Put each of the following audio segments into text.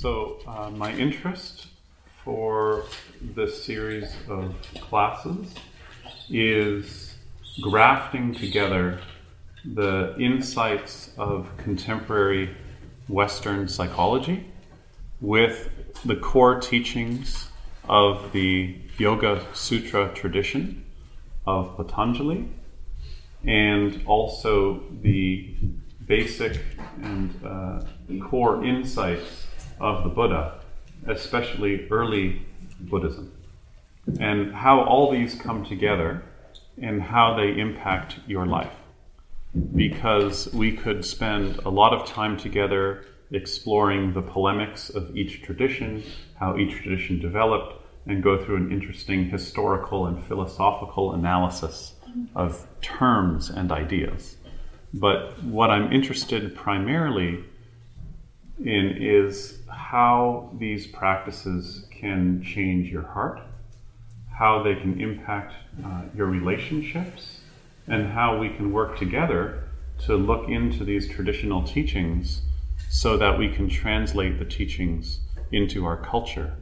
So, uh, my interest for this series of classes is grafting together the insights of contemporary Western psychology with the core teachings of the Yoga Sutra tradition of Patanjali and also the basic and uh, core insights of the Buddha, especially early Buddhism, and how all these come together and how they impact your life. Because we could spend a lot of time together exploring the polemics of each tradition, how each tradition developed, and go through an interesting historical and philosophical analysis of terms and ideas. But what I'm interested primarily in is how these practices can change your heart, how they can impact uh, your relationships, and how we can work together to look into these traditional teachings so that we can translate the teachings into our culture.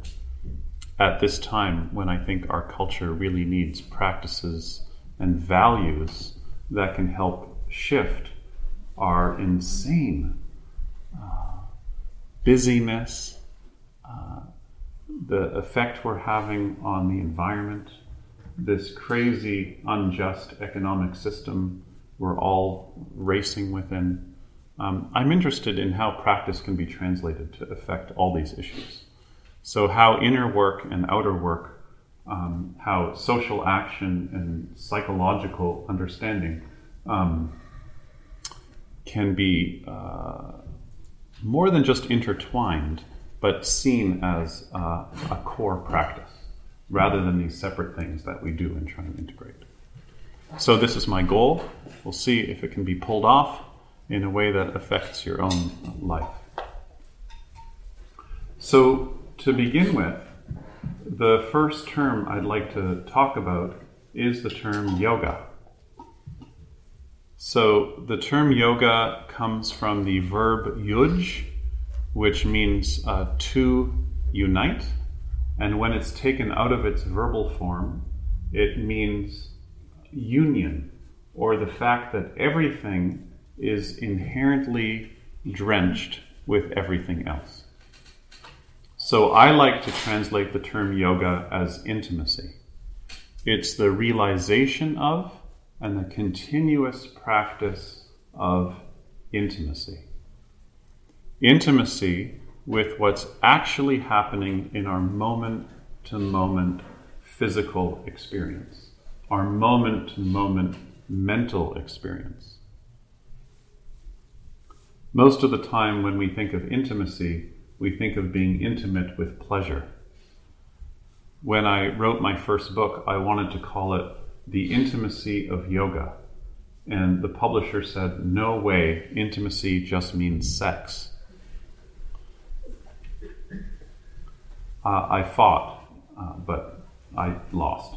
At this time when I think our culture really needs practices and values that can help shift our insane busyness, uh, the effect we're having on the environment, this crazy, unjust economic system we're all racing within. Um, I'm interested in how practice can be translated to affect all these issues. So, how inner work and outer work, um, how social action and psychological understanding um, can be uh, more than just intertwined, but seen as uh, a core practice rather than these separate things that we do and try and integrate. So, this is my goal. We'll see if it can be pulled off in a way that affects your own life. So, to begin with, the first term I'd like to talk about is the term yoga. So the term yoga comes from the verb yuj, which means uh, to unite. And when it's taken out of its verbal form, it means union, or the fact that everything is inherently drenched with everything else. So I like to translate the term yoga as intimacy. It's the realization of and the continuous practice of intimacy. Intimacy with what's actually happening in our moment to moment physical experience, our moment to moment mental experience. Most of the time, when we think of intimacy, we think of being intimate with pleasure. When I wrote my first book, I wanted to call it the intimacy of yoga. And the publisher said, No way, intimacy just means sex. Uh, I fought, uh, but I lost.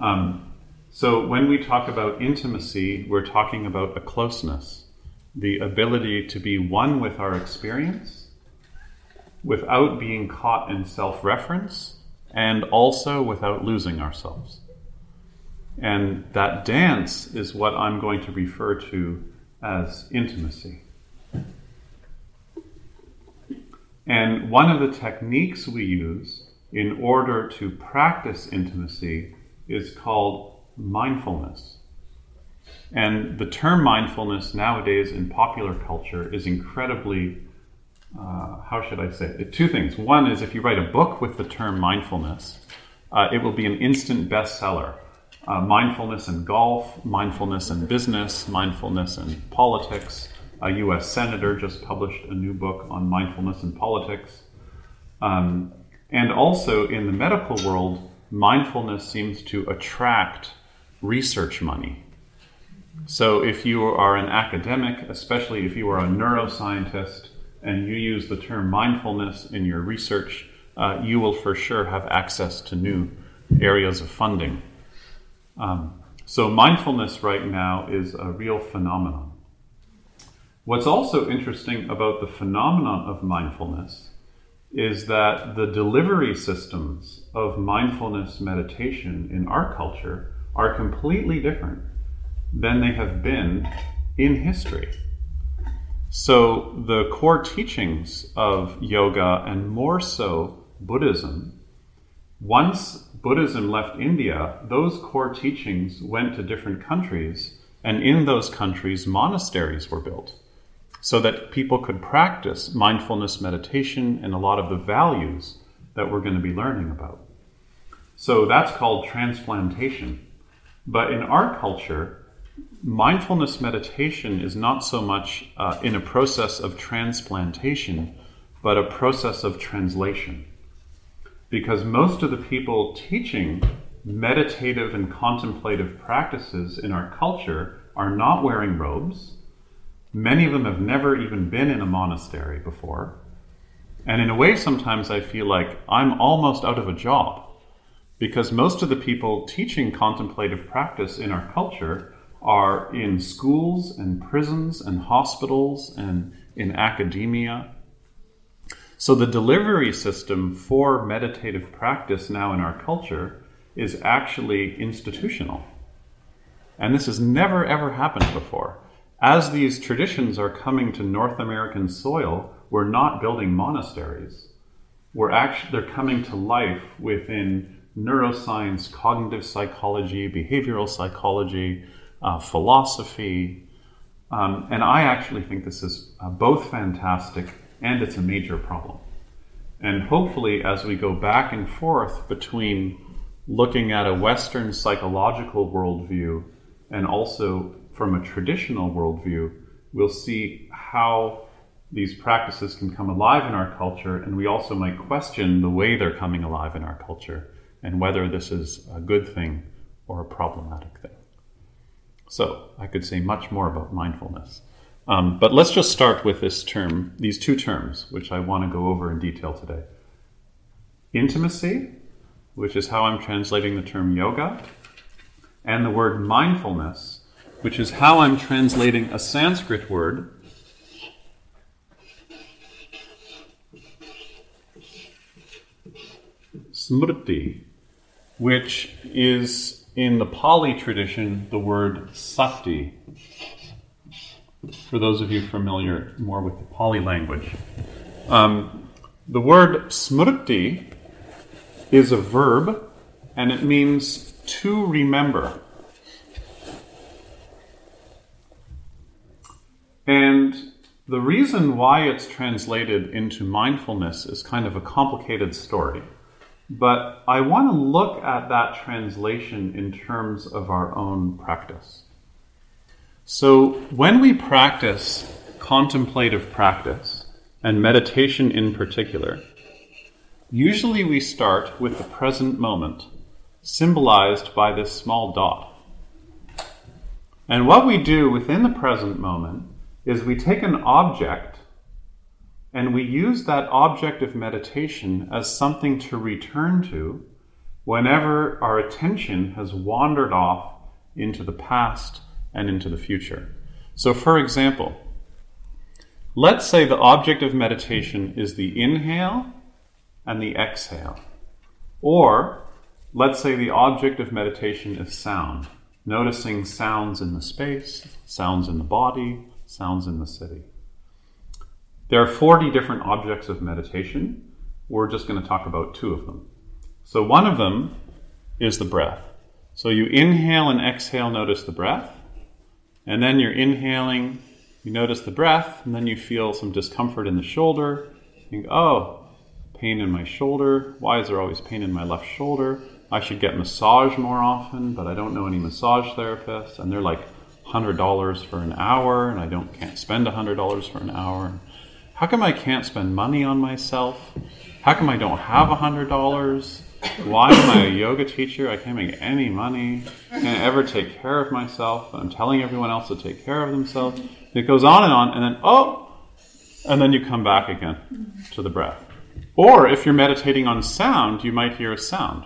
Um, so when we talk about intimacy, we're talking about a closeness, the ability to be one with our experience without being caught in self reference and also without losing ourselves. And that dance is what I'm going to refer to as intimacy. And one of the techniques we use in order to practice intimacy is called mindfulness. And the term mindfulness nowadays in popular culture is incredibly, uh, how should I say it? Two things. One is if you write a book with the term mindfulness, uh, it will be an instant bestseller. Uh, mindfulness in golf, mindfulness in business, mindfulness in politics. A US senator just published a new book on mindfulness in politics. Um, and also in the medical world, mindfulness seems to attract research money. So if you are an academic, especially if you are a neuroscientist, and you use the term mindfulness in your research, uh, you will for sure have access to new areas of funding. Um, so mindfulness right now is a real phenomenon. What's also interesting about the phenomenon of mindfulness is that the delivery systems of mindfulness meditation in our culture are completely different than they have been in history. So, the core teachings of yoga, and more so Buddhism, once Buddhism left India, those core teachings went to different countries, and in those countries, monasteries were built so that people could practice mindfulness meditation and a lot of the values that we're going to be learning about. So that's called transplantation. But in our culture, mindfulness meditation is not so much uh, in a process of transplantation, but a process of translation. Because most of the people teaching meditative and contemplative practices in our culture are not wearing robes Many of them have never even been in a monastery before. And in a way, sometimes I feel like I'm almost out of a job because most of the people teaching contemplative practice in our culture are in schools and prisons and hospitals and in academia. So the delivery system for meditative practice now in our culture is actually institutional. And this has never ever happened before as these traditions are coming to North American soil, we're not building monasteries. We're actually they're coming to life within neuroscience, cognitive psychology, behavioral psychology, uh, philosophy, um, and I actually think this is uh, both fantastic and it's a major problem. And hopefully, as we go back and forth between looking at a Western psychological worldview and also from a traditional worldview, we'll see how these practices can come alive in our culture, and we also might question the way they're coming alive in our culture and whether this is a good thing or a problematic thing. So, I could say much more about mindfulness. Um, but let's just start with this term, these two terms, which I want to go over in detail today intimacy, which is how I'm translating the term yoga, and the word mindfulness, which is how I'm translating a Sanskrit word. Smriti, which is in the Pali tradition the word sati. For those of you familiar more with the Pali language, um, the word smriti is a verb and it means to remember. And the reason why it's translated into mindfulness is kind of a complicated story. But I want to look at that translation in terms of our own practice. So, when we practice contemplative practice, and meditation in particular, usually we start with the present moment, symbolized by this small dot. And what we do within the present moment is we take an object and we use that object of meditation as something to return to whenever our attention has wandered off into the past and into the future. So, for example, let's say the object of meditation is the inhale and the exhale, Or let's say the object of meditation is sound, noticing sounds in the space, sounds in the body, sounds in the city. There are 40 different objects of meditation. We're just going to talk about two of them. So, one of them is the breath. So, you inhale and exhale, notice the breath. And then you're inhaling, you notice the breath, and then you feel some discomfort in the shoulder. You think, oh, pain in my shoulder. Why is there always pain in my left shoulder? I should get massage more often, but I don't know any massage therapists, and they're like hundred dollars for an hour, and I don't can't spend hundred dollars for an hour. How come I can't spend money on myself? How come I don't have hundred dollars? Why am I a yoga teacher? I can't make any money. Can't ever take care of myself. I'm telling everyone else to take care of themselves. It goes on and on, and then oh, and then you come back again to the breath. Or if you're meditating on sound, you might hear a sound.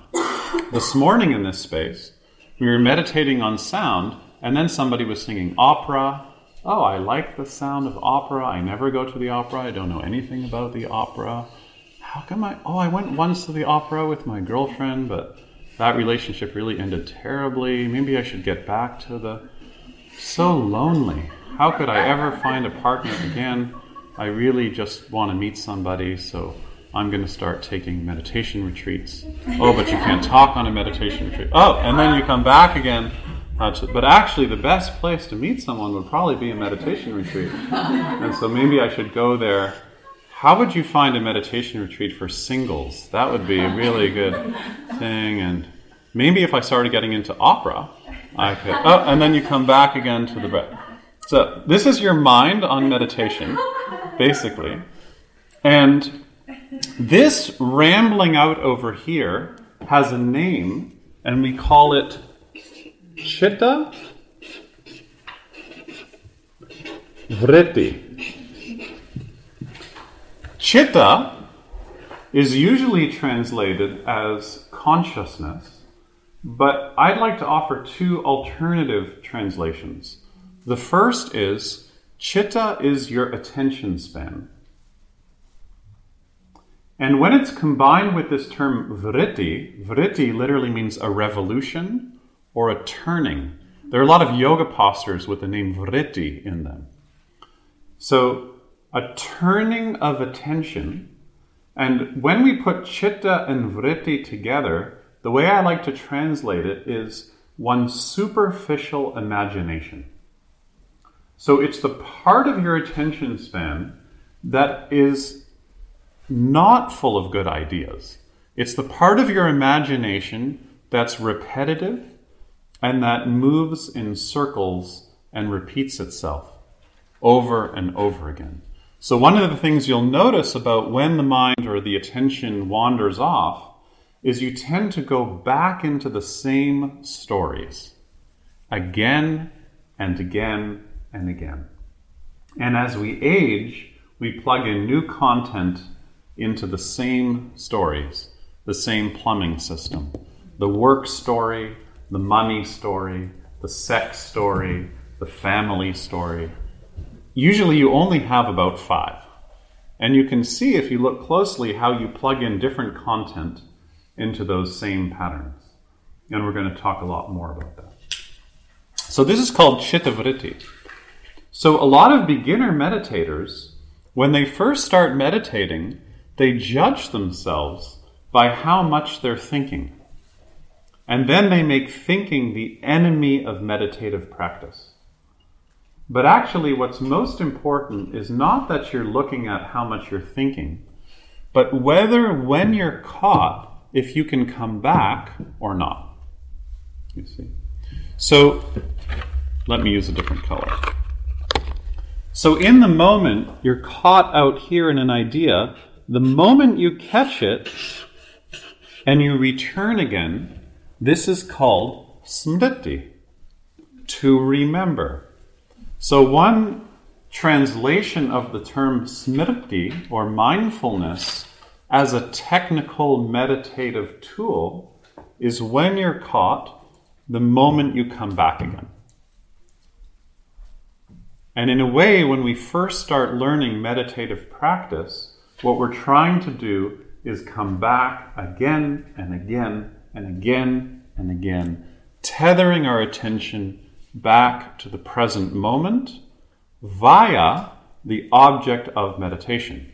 This morning in this space, we were meditating on sound, and then somebody was singing opera. Oh, I like the sound of opera. I never go to the opera. I don't know anything about the opera. How come I? Oh, I went once to the opera with my girlfriend, but that relationship really ended terribly. Maybe I should get back to the. So lonely. How could I ever find a partner again? I really just want to meet somebody, so I'm going to start taking meditation retreats. Oh, but you can't talk on a meditation retreat. Oh, and then you come back again. But actually, the best place to meet someone would probably be a meditation retreat. And so maybe I should go there. How would you find a meditation retreat for singles? That would be a really good thing. And maybe if I started getting into opera, I could. Oh, and then you come back again to the breath. So this is your mind on meditation, basically. And this rambling out over here has a name, and we call it chitta vritti. Chitta is usually translated as consciousness, but I'd like to offer two alternative translations. The first is chitta is your attention span. And when it's combined with this term vritti, vritti literally means a revolution or a turning. There are a lot of yoga postures with the name vritti in them. So, a turning of attention. And when we put chitta and vritti together, the way I like to translate it is one superficial imagination. So, it's the part of your attention span that is not full of good ideas. It's the part of your imagination that's repetitive and that moves in circles and repeats itself over and over again. So, one of the things you'll notice about when the mind or the attention wanders off is you tend to go back into the same stories again and again and again. And as we age, we plug in new content into the same stories, the same plumbing system. The work story, the money story, the sex story, the family story. Usually you only have about five. And you can see if you look closely how you plug in different content into those same patterns. And we're going to talk a lot more about that. So this is called chittavritti. So a lot of beginner meditators, when they first start meditating, they judge themselves by how much they're thinking. And then they make thinking the enemy of meditative practice. But actually, what's most important is not that you're looking at how much you're thinking, but whether when you're caught, if you can come back or not. You see? So, let me use a different color. So, in the moment, you're caught out here in an idea, the moment you catch it and you return again, this is called smriti, to remember. So, one translation of the term smriti or mindfulness as a technical meditative tool is when you're caught, the moment you come back again. And in a way, when we first start learning meditative practice, what we're trying to do is come back again and again and again and again, tethering our attention back to the present moment via the object of meditation,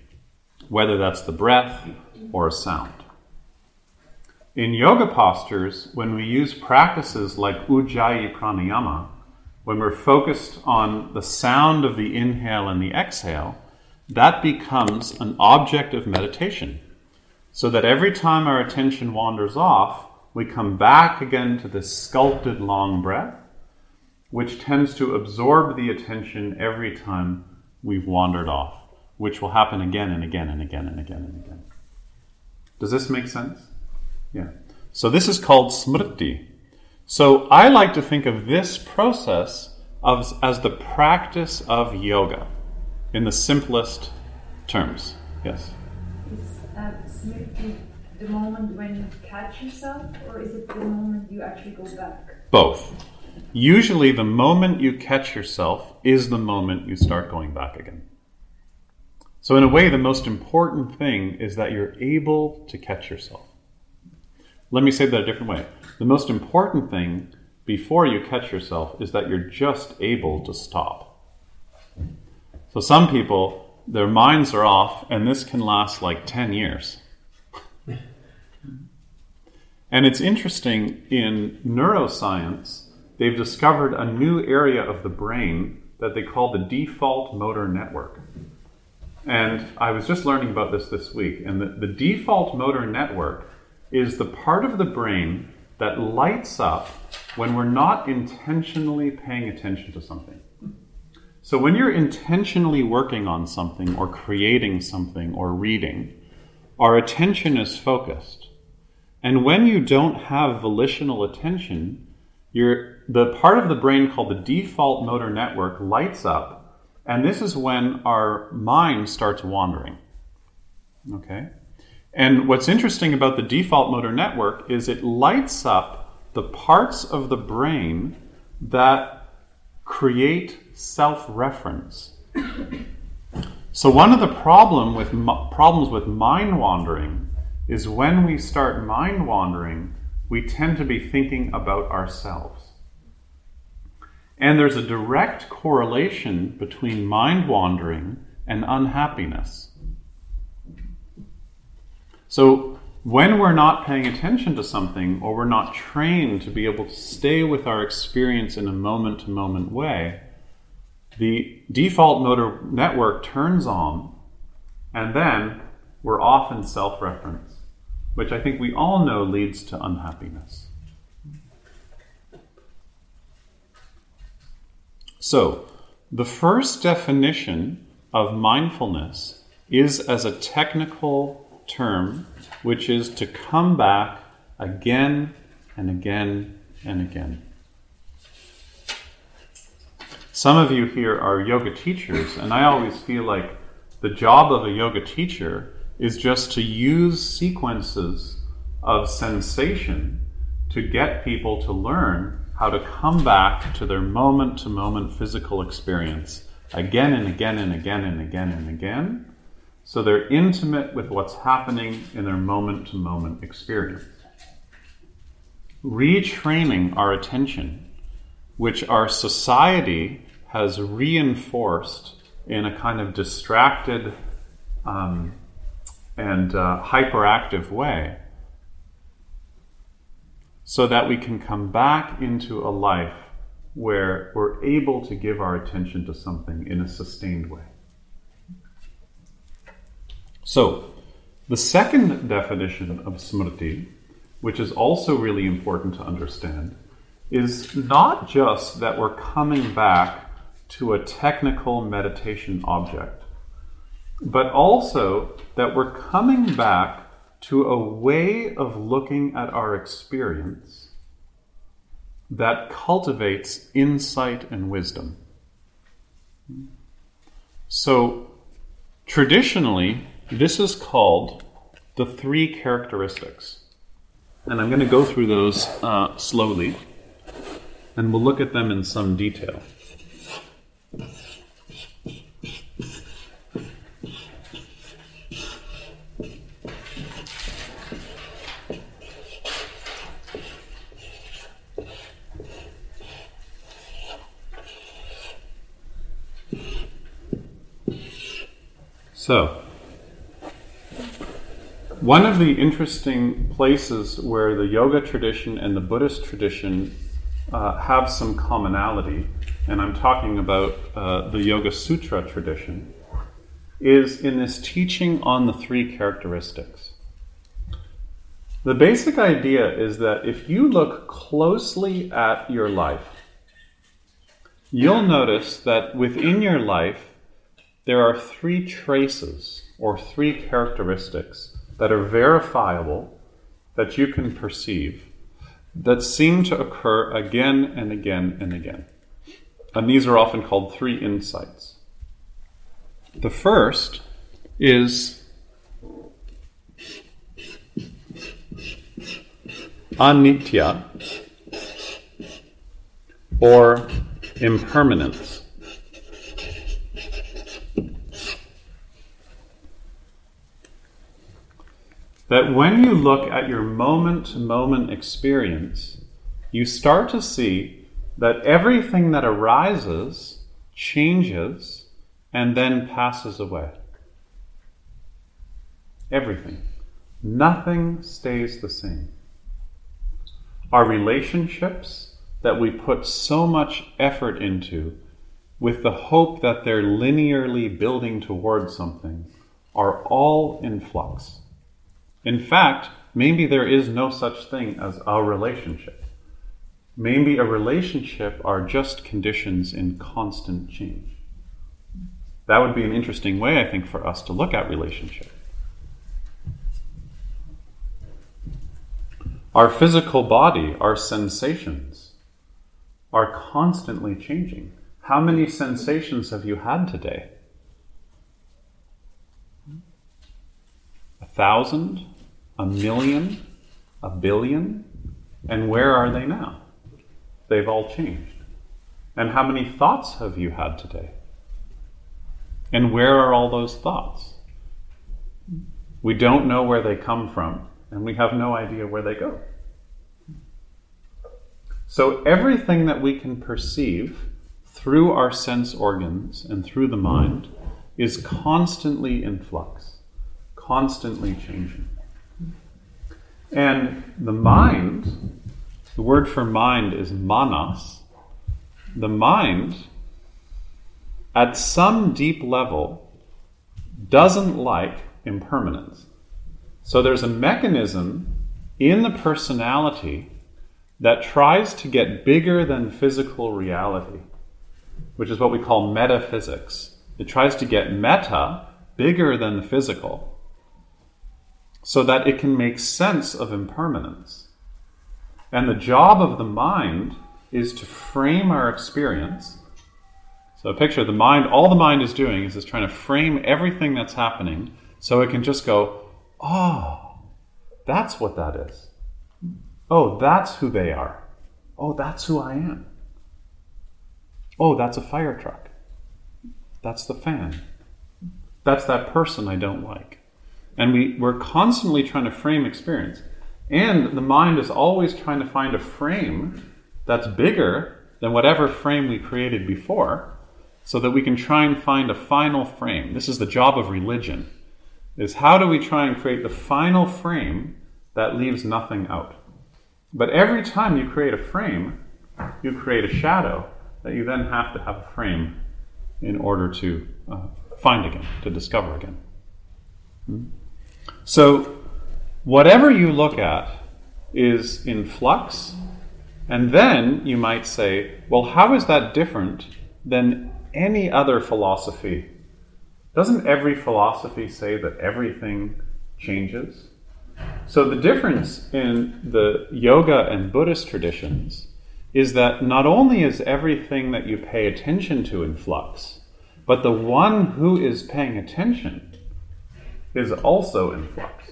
whether that's the breath or a sound. In yoga postures, when we use practices like Ujjayi Pranayama, when we're focused on the sound of the inhale and the exhale, that becomes an object of meditation. So that every time our attention wanders off, we come back again to this sculpted long breath, which tends to absorb the attention every time we've wandered off, which will happen again and again and again and again and again. Does this make sense? Yeah. So this is called smriti. So I like to think of this process of, as the practice of yoga in the simplest terms. Yes? Is uh, smriti the moment when you catch yourself, or is it the moment you actually go back? Both. Usually, the moment you catch yourself is the moment you start going back again. So, in a way, the most important thing is that you're able to catch yourself. Let me say that a different way. The most important thing before you catch yourself is that you're just able to stop. So some people, their minds are off, and this can last like 10 years. and it's interesting in neuroscience, they've discovered a new area of the brain that they call the default mode network. And I was just learning about this this week, and the, the default mode network is the part of the brain that lights up when we're not intentionally paying attention to something. So, when you're intentionally working on something or creating something or reading, our attention is focused. And when you don't have volitional attention, the part of the brain called the default mode network lights up, and this is when our mind starts wandering. Okay? And what's interesting about the default mode network is it lights up the parts of the brain that create self reference. so, one of the problem with, problems with mind wandering is when we start mind wandering, we tend to be thinking about ourselves. And there's a direct correlation between mind wandering and unhappiness. So, when we're not paying attention to something or we're not trained to be able to stay with our experience in a moment to moment way, the default mode network turns on and then we're off in self reference, which I think we all know leads to unhappiness. So, the first definition of mindfulness is as a technical term, which is to come back again and again and again. Some of you here are yoga teachers, and I always feel like the job of a yoga teacher is just to use sequences of sensation to get people to learn how to come back to their moment to moment physical experience again and again and again and again and again so they're intimate with what's happening in their moment to moment experience. Retraining our attention, which our society has reinforced in a kind of distracted um, and uh, hyperactive way, so that we can come back into a life where we're able to give our attention to something in a sustained way. So, the second definition of smriti, which is also really important to understand, is not just that we're coming back to a technical meditation object, but also that we're coming back to a way of looking at our experience that cultivates insight and wisdom. So, traditionally, this is called the three characteristics. And I'm going to go through those uh, slowly, and we'll look at them in some detail. So, one of the interesting places where the yoga tradition and the Buddhist tradition uh, have some commonality, and I'm talking about uh, the Yoga Sutra tradition, is in this teaching on the three characteristics. The basic idea is that if you look closely at your life, you'll notice that within your life there are three traces or three characteristics that are verifiable that you can perceive that seem to occur again and again and again. And these are often called three insights. The first is anitya or impermanence. That when you look at your moment to moment experience, you start to see that everything that arises changes and then passes away. Everything. Nothing stays the same. Our relationships that we put so much effort into with the hope that they're linearly building towards something are all in flux. In fact, maybe there is no such thing as a relationship. Maybe a relationship are just conditions in constant change. That would be an interesting way, I think, for us to look at relationship. Our physical body, our sensations, are constantly changing. How many sensations have you had today? A thousand? A million, a billion, and where are they now? They've all changed. And how many thoughts have you had today? And where are all those thoughts? We don't know where they come from, and we have no idea where they go. So, everything that we can perceive through our sense organs and through the mind is constantly in flux, constantly changing. And the mind, the word for mind is manas. The mind, at some deep level, doesn't like impermanence. So there's a mechanism in the personality that tries to get bigger than physical reality, which is what we call metaphysics. It tries to get meta bigger than the physical so that it can make sense of impermanence. And the job of the mind is to frame our experience. So, picture the mind, all the mind is doing is just trying to frame everything that's happening so it can just go, oh, that's what that is. Oh, that's who they are. Oh, that's who I am. Oh, that's a fire truck. That's the fan. That's that person I don't like. And we, we're constantly trying to frame experience. And the mind is always trying to find a frame that's bigger than whatever frame we created before so that we can try and find a final frame. This is the job of religion. Is how do we try and create the final frame that leaves nothing out? But every time you create a frame, you create a shadow that you then have to have a frame in order to uh, find again, to discover again. Hmm? So, whatever you look at is in flux, and then you might say, well, how is that different than any other philosophy? Doesn't every philosophy say that everything changes? So, the difference in the yoga and Buddhist traditions is that not only is everything that you pay attention to in flux, but the one who is paying attention is also in flux.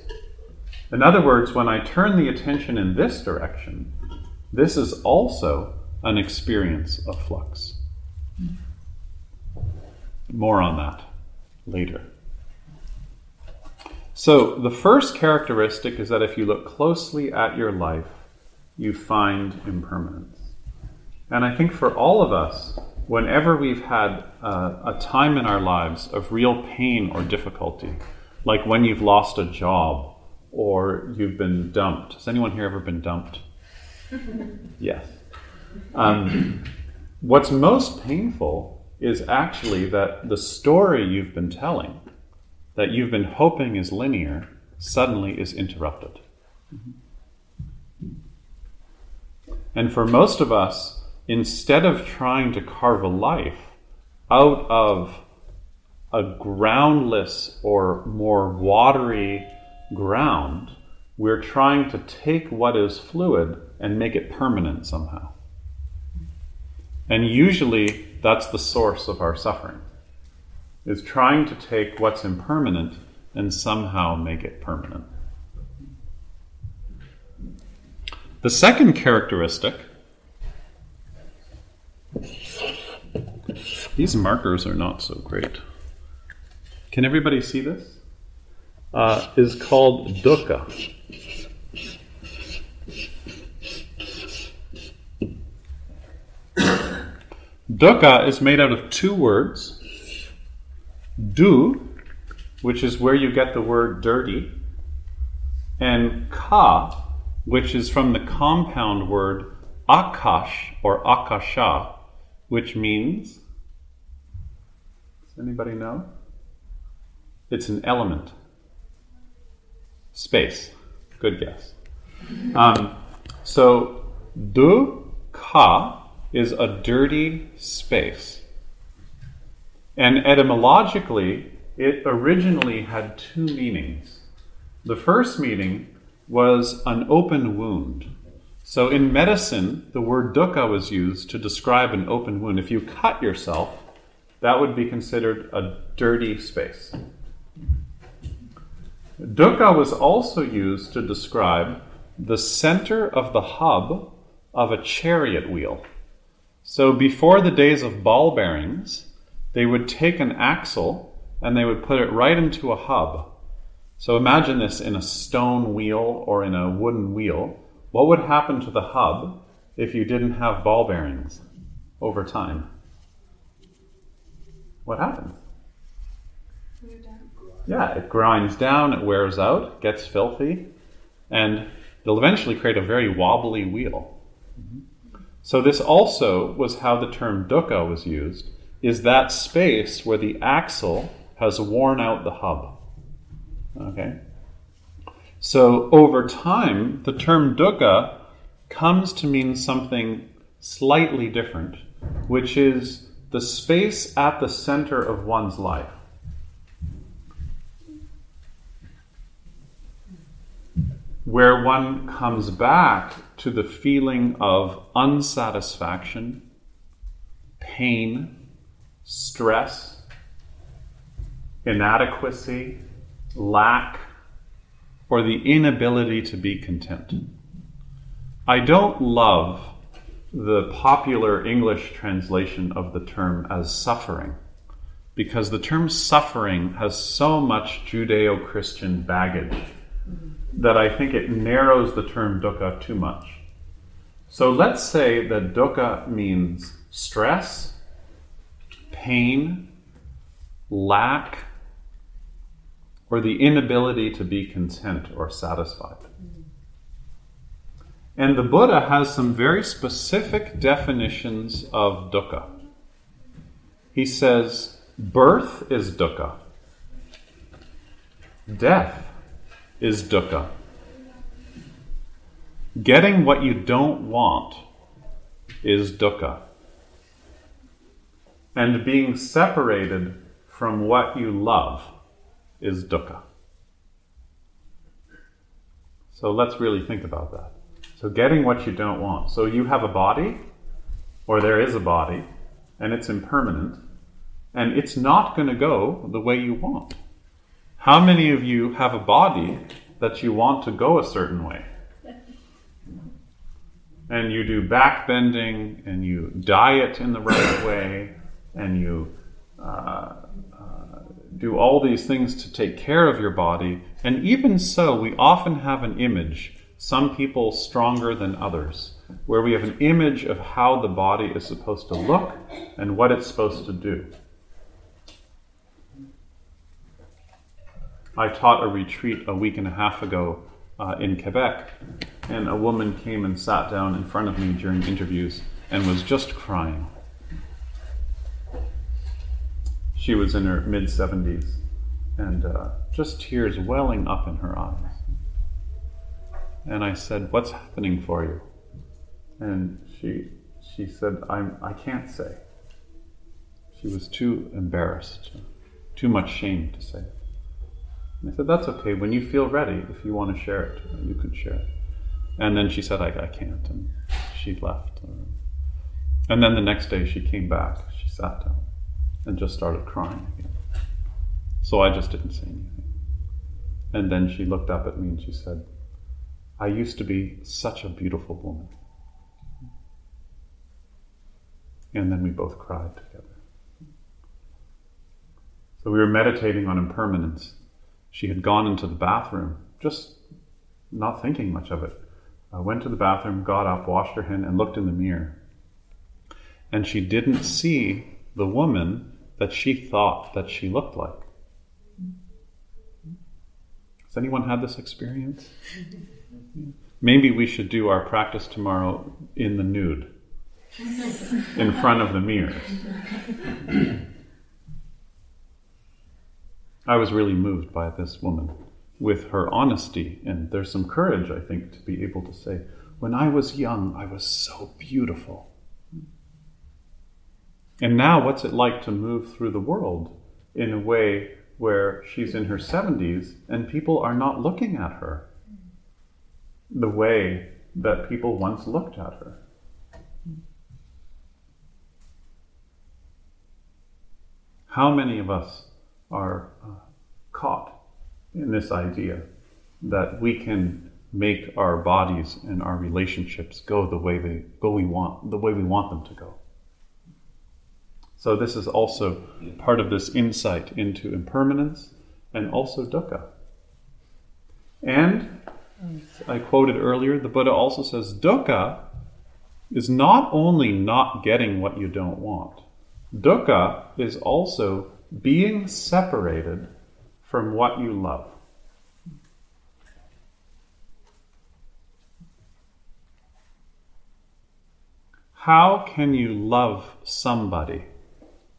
In other words, when I turn the attention in this direction, this is also an experience of flux. More on that later. So, the first characteristic is that if you look closely at your life, you find impermanence. And I think for all of us, whenever we've had uh, a time in our lives of real pain or difficulty, like when you've lost a job or you've been dumped. Has anyone here ever been dumped? yes. Um, what's most painful is actually that the story you've been telling, that you've been hoping is linear, suddenly is interrupted. And for most of us, instead of trying to carve a life out of a groundless or more watery ground, we're trying to take what is fluid and make it permanent somehow. And usually that's the source of our suffering. Is trying to take what's impermanent and somehow make it permanent. The second characteristic these markers are not so great. Can everybody see this? Uh, is called dukkha. dukkha is made out of two words. Du, which is where you get the word dirty, and ka, which is from the compound word akash or akasha, which means. Does anybody know? It's an element. Space. Good guess. Um, so, du ka is a dirty space. And etymologically, it originally had two meanings. The first meaning was an open wound. So in medicine, the word dukkha was used to describe an open wound. If you cut yourself, that would be considered a dirty space. Dukkha was also used to describe the center of the hub of a chariot wheel. So before the days of ball bearings, they would take an axle and they would put it right into a hub. So imagine this in a stone wheel or in a wooden wheel. What would happen to the hub if you didn't have ball bearings over time? What happens? Yeah, it grinds down, it wears out, gets filthy, and it'll eventually create a very wobbly wheel. So this also was how the term dukkha was used, is that space where the axle has worn out the hub. Okay? So over time, the term dukkha comes to mean something slightly different, which is the space at the center of one's life. Where one comes back to the feeling of unsatisfaction, pain, stress, inadequacy, lack, or the inability to be content. I don't love the popular English translation of the term as suffering because the term suffering has so much Judeo Christian baggage that I think it narrows the term dukkha too much. So let's say that dukkha means stress, pain, lack, or the inability to be content or satisfied. And the Buddha has some very specific definitions of dukkha. He says, birth is dukkha, death is dukkha. Getting what you don't want is dukkha. And being separated from what you love is dukkha. So let's really think about that. So, getting what you don't want. So, you have a body, or there is a body, and it's impermanent, and it's not going to go the way you want. How many of you have a body that you want to go a certain way? And you do back bending, and you diet in the right way, and you uh, uh, do all these things to take care of your body. And even so, we often have an image, some people stronger than others. where we have an image of how the body is supposed to look and what it's supposed to do. I taught a retreat a week and a half ago uh, in Quebec, and a woman came and sat down in front of me during interviews and was just crying. She was in her mid 70s and uh, just tears welling up in her eyes. And I said, What's happening for you? And she, she said, I'm, I can't say. She was too embarrassed, too much shame to say. And I said, That's okay. When you feel ready, if you want to share it, you can share it. And then she said, I, I can't. And she left. And then the next day she came back. She sat down and just started crying again. So I just didn't say anything. And then she looked up at me and she said, I used to be such a beautiful woman. And then we both cried together. So we were meditating on impermanence. She had gone into the bathroom, just not thinking much of it. I went to the bathroom, got up, washed her hand, and looked in the mirror. And she didn't see the woman that she thought that she looked like. Has anyone had this experience? Maybe we should do our practice tomorrow in the nude, in front of the mirrors. I was really moved by this woman with her honesty, and there's some courage, I think, to be able to say, When I was young, I was so beautiful. And now, what's it like to move through the world in a way where she's in her 70s and people are not looking at her the way that people once looked at her. How many of us are uh, caught in this idea that we can make our bodies and our relationships go the way they go we want the way we want them to go? So, this is also part of this insight into impermanence and also dukkha. And I quoted earlier, the Buddha also says dukkha is not only not getting what you don't want, dukkha is also being separated from what you love. How can you love somebody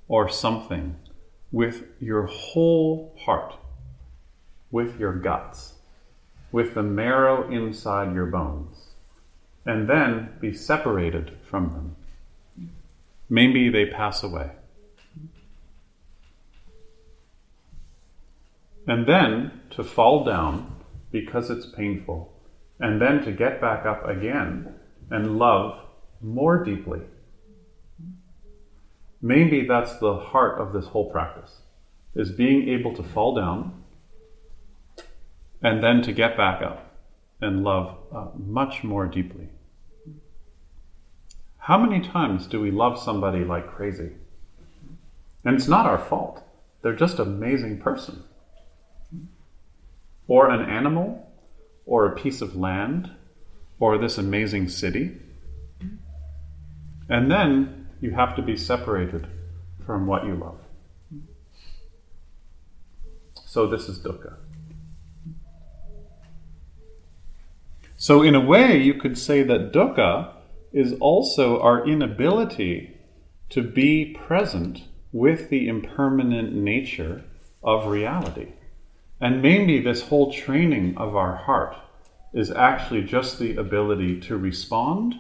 or something with your whole heart, with your guts, with the marrow inside your bones, and then be separated from them. Maybe they pass away. And then to fall down because it's painful, and then to get back up again and love more deeply Maybe that's the heart of this whole practice, is being able to fall down and then to get back up and love uh, much more deeply. How many times do we love somebody like crazy? And it's not our fault. They're just an amazing person. Or an animal, or a piece of land, or this amazing city. And then you have to be separated from what you love. So, this is dukkha. So, in a way, you could say that dukkha is also our inability to be present with the impermanent nature of reality. And maybe this whole training of our heart is actually just the ability to respond,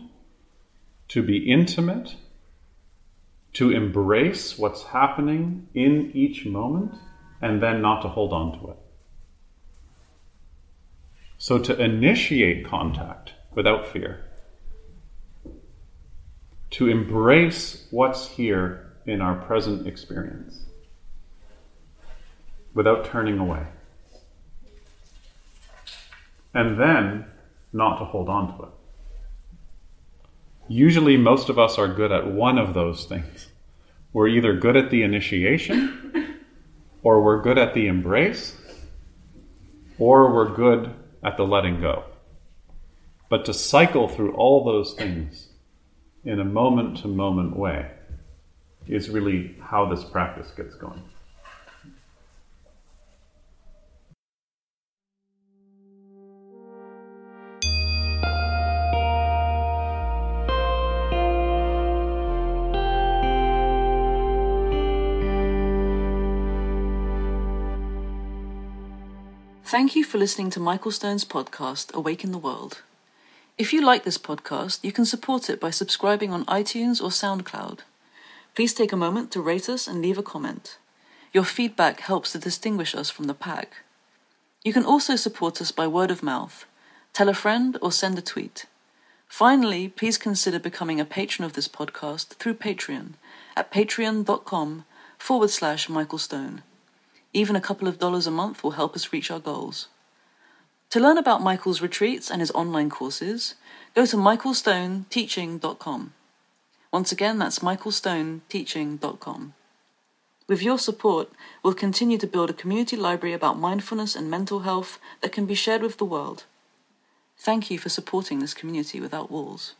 to be intimate, to embrace what's happening in each moment and then not to hold on to it. So to initiate contact without fear, to embrace what's here in our present experience without turning away, and then not to hold on to it. Usually, most of us are good at one of those things. We're either good at the initiation, or we're good at the embrace, or we're good at the letting go. But to cycle through all those things in a moment to moment way is really how this practice gets going. Thank you for listening to Michael Stone's podcast, Awake in the World. If you like this podcast, you can support it by subscribing on iTunes or SoundCloud. Please take a moment to rate us and leave a comment. Your feedback helps to distinguish us from the pack. You can also support us by word of mouth. Tell a friend or send a tweet. Finally, please consider becoming a patron of this podcast through Patreon at patreon.com forward slash Michael Stone. Even a couple of dollars a month will help us reach our goals. To learn about Michael's retreats and his online courses, go to michaelstoneteaching.com. Once again, that's michaelstoneteaching.com. With your support, we'll continue to build a community library about mindfulness and mental health that can be shared with the world. Thank you for supporting this community without walls.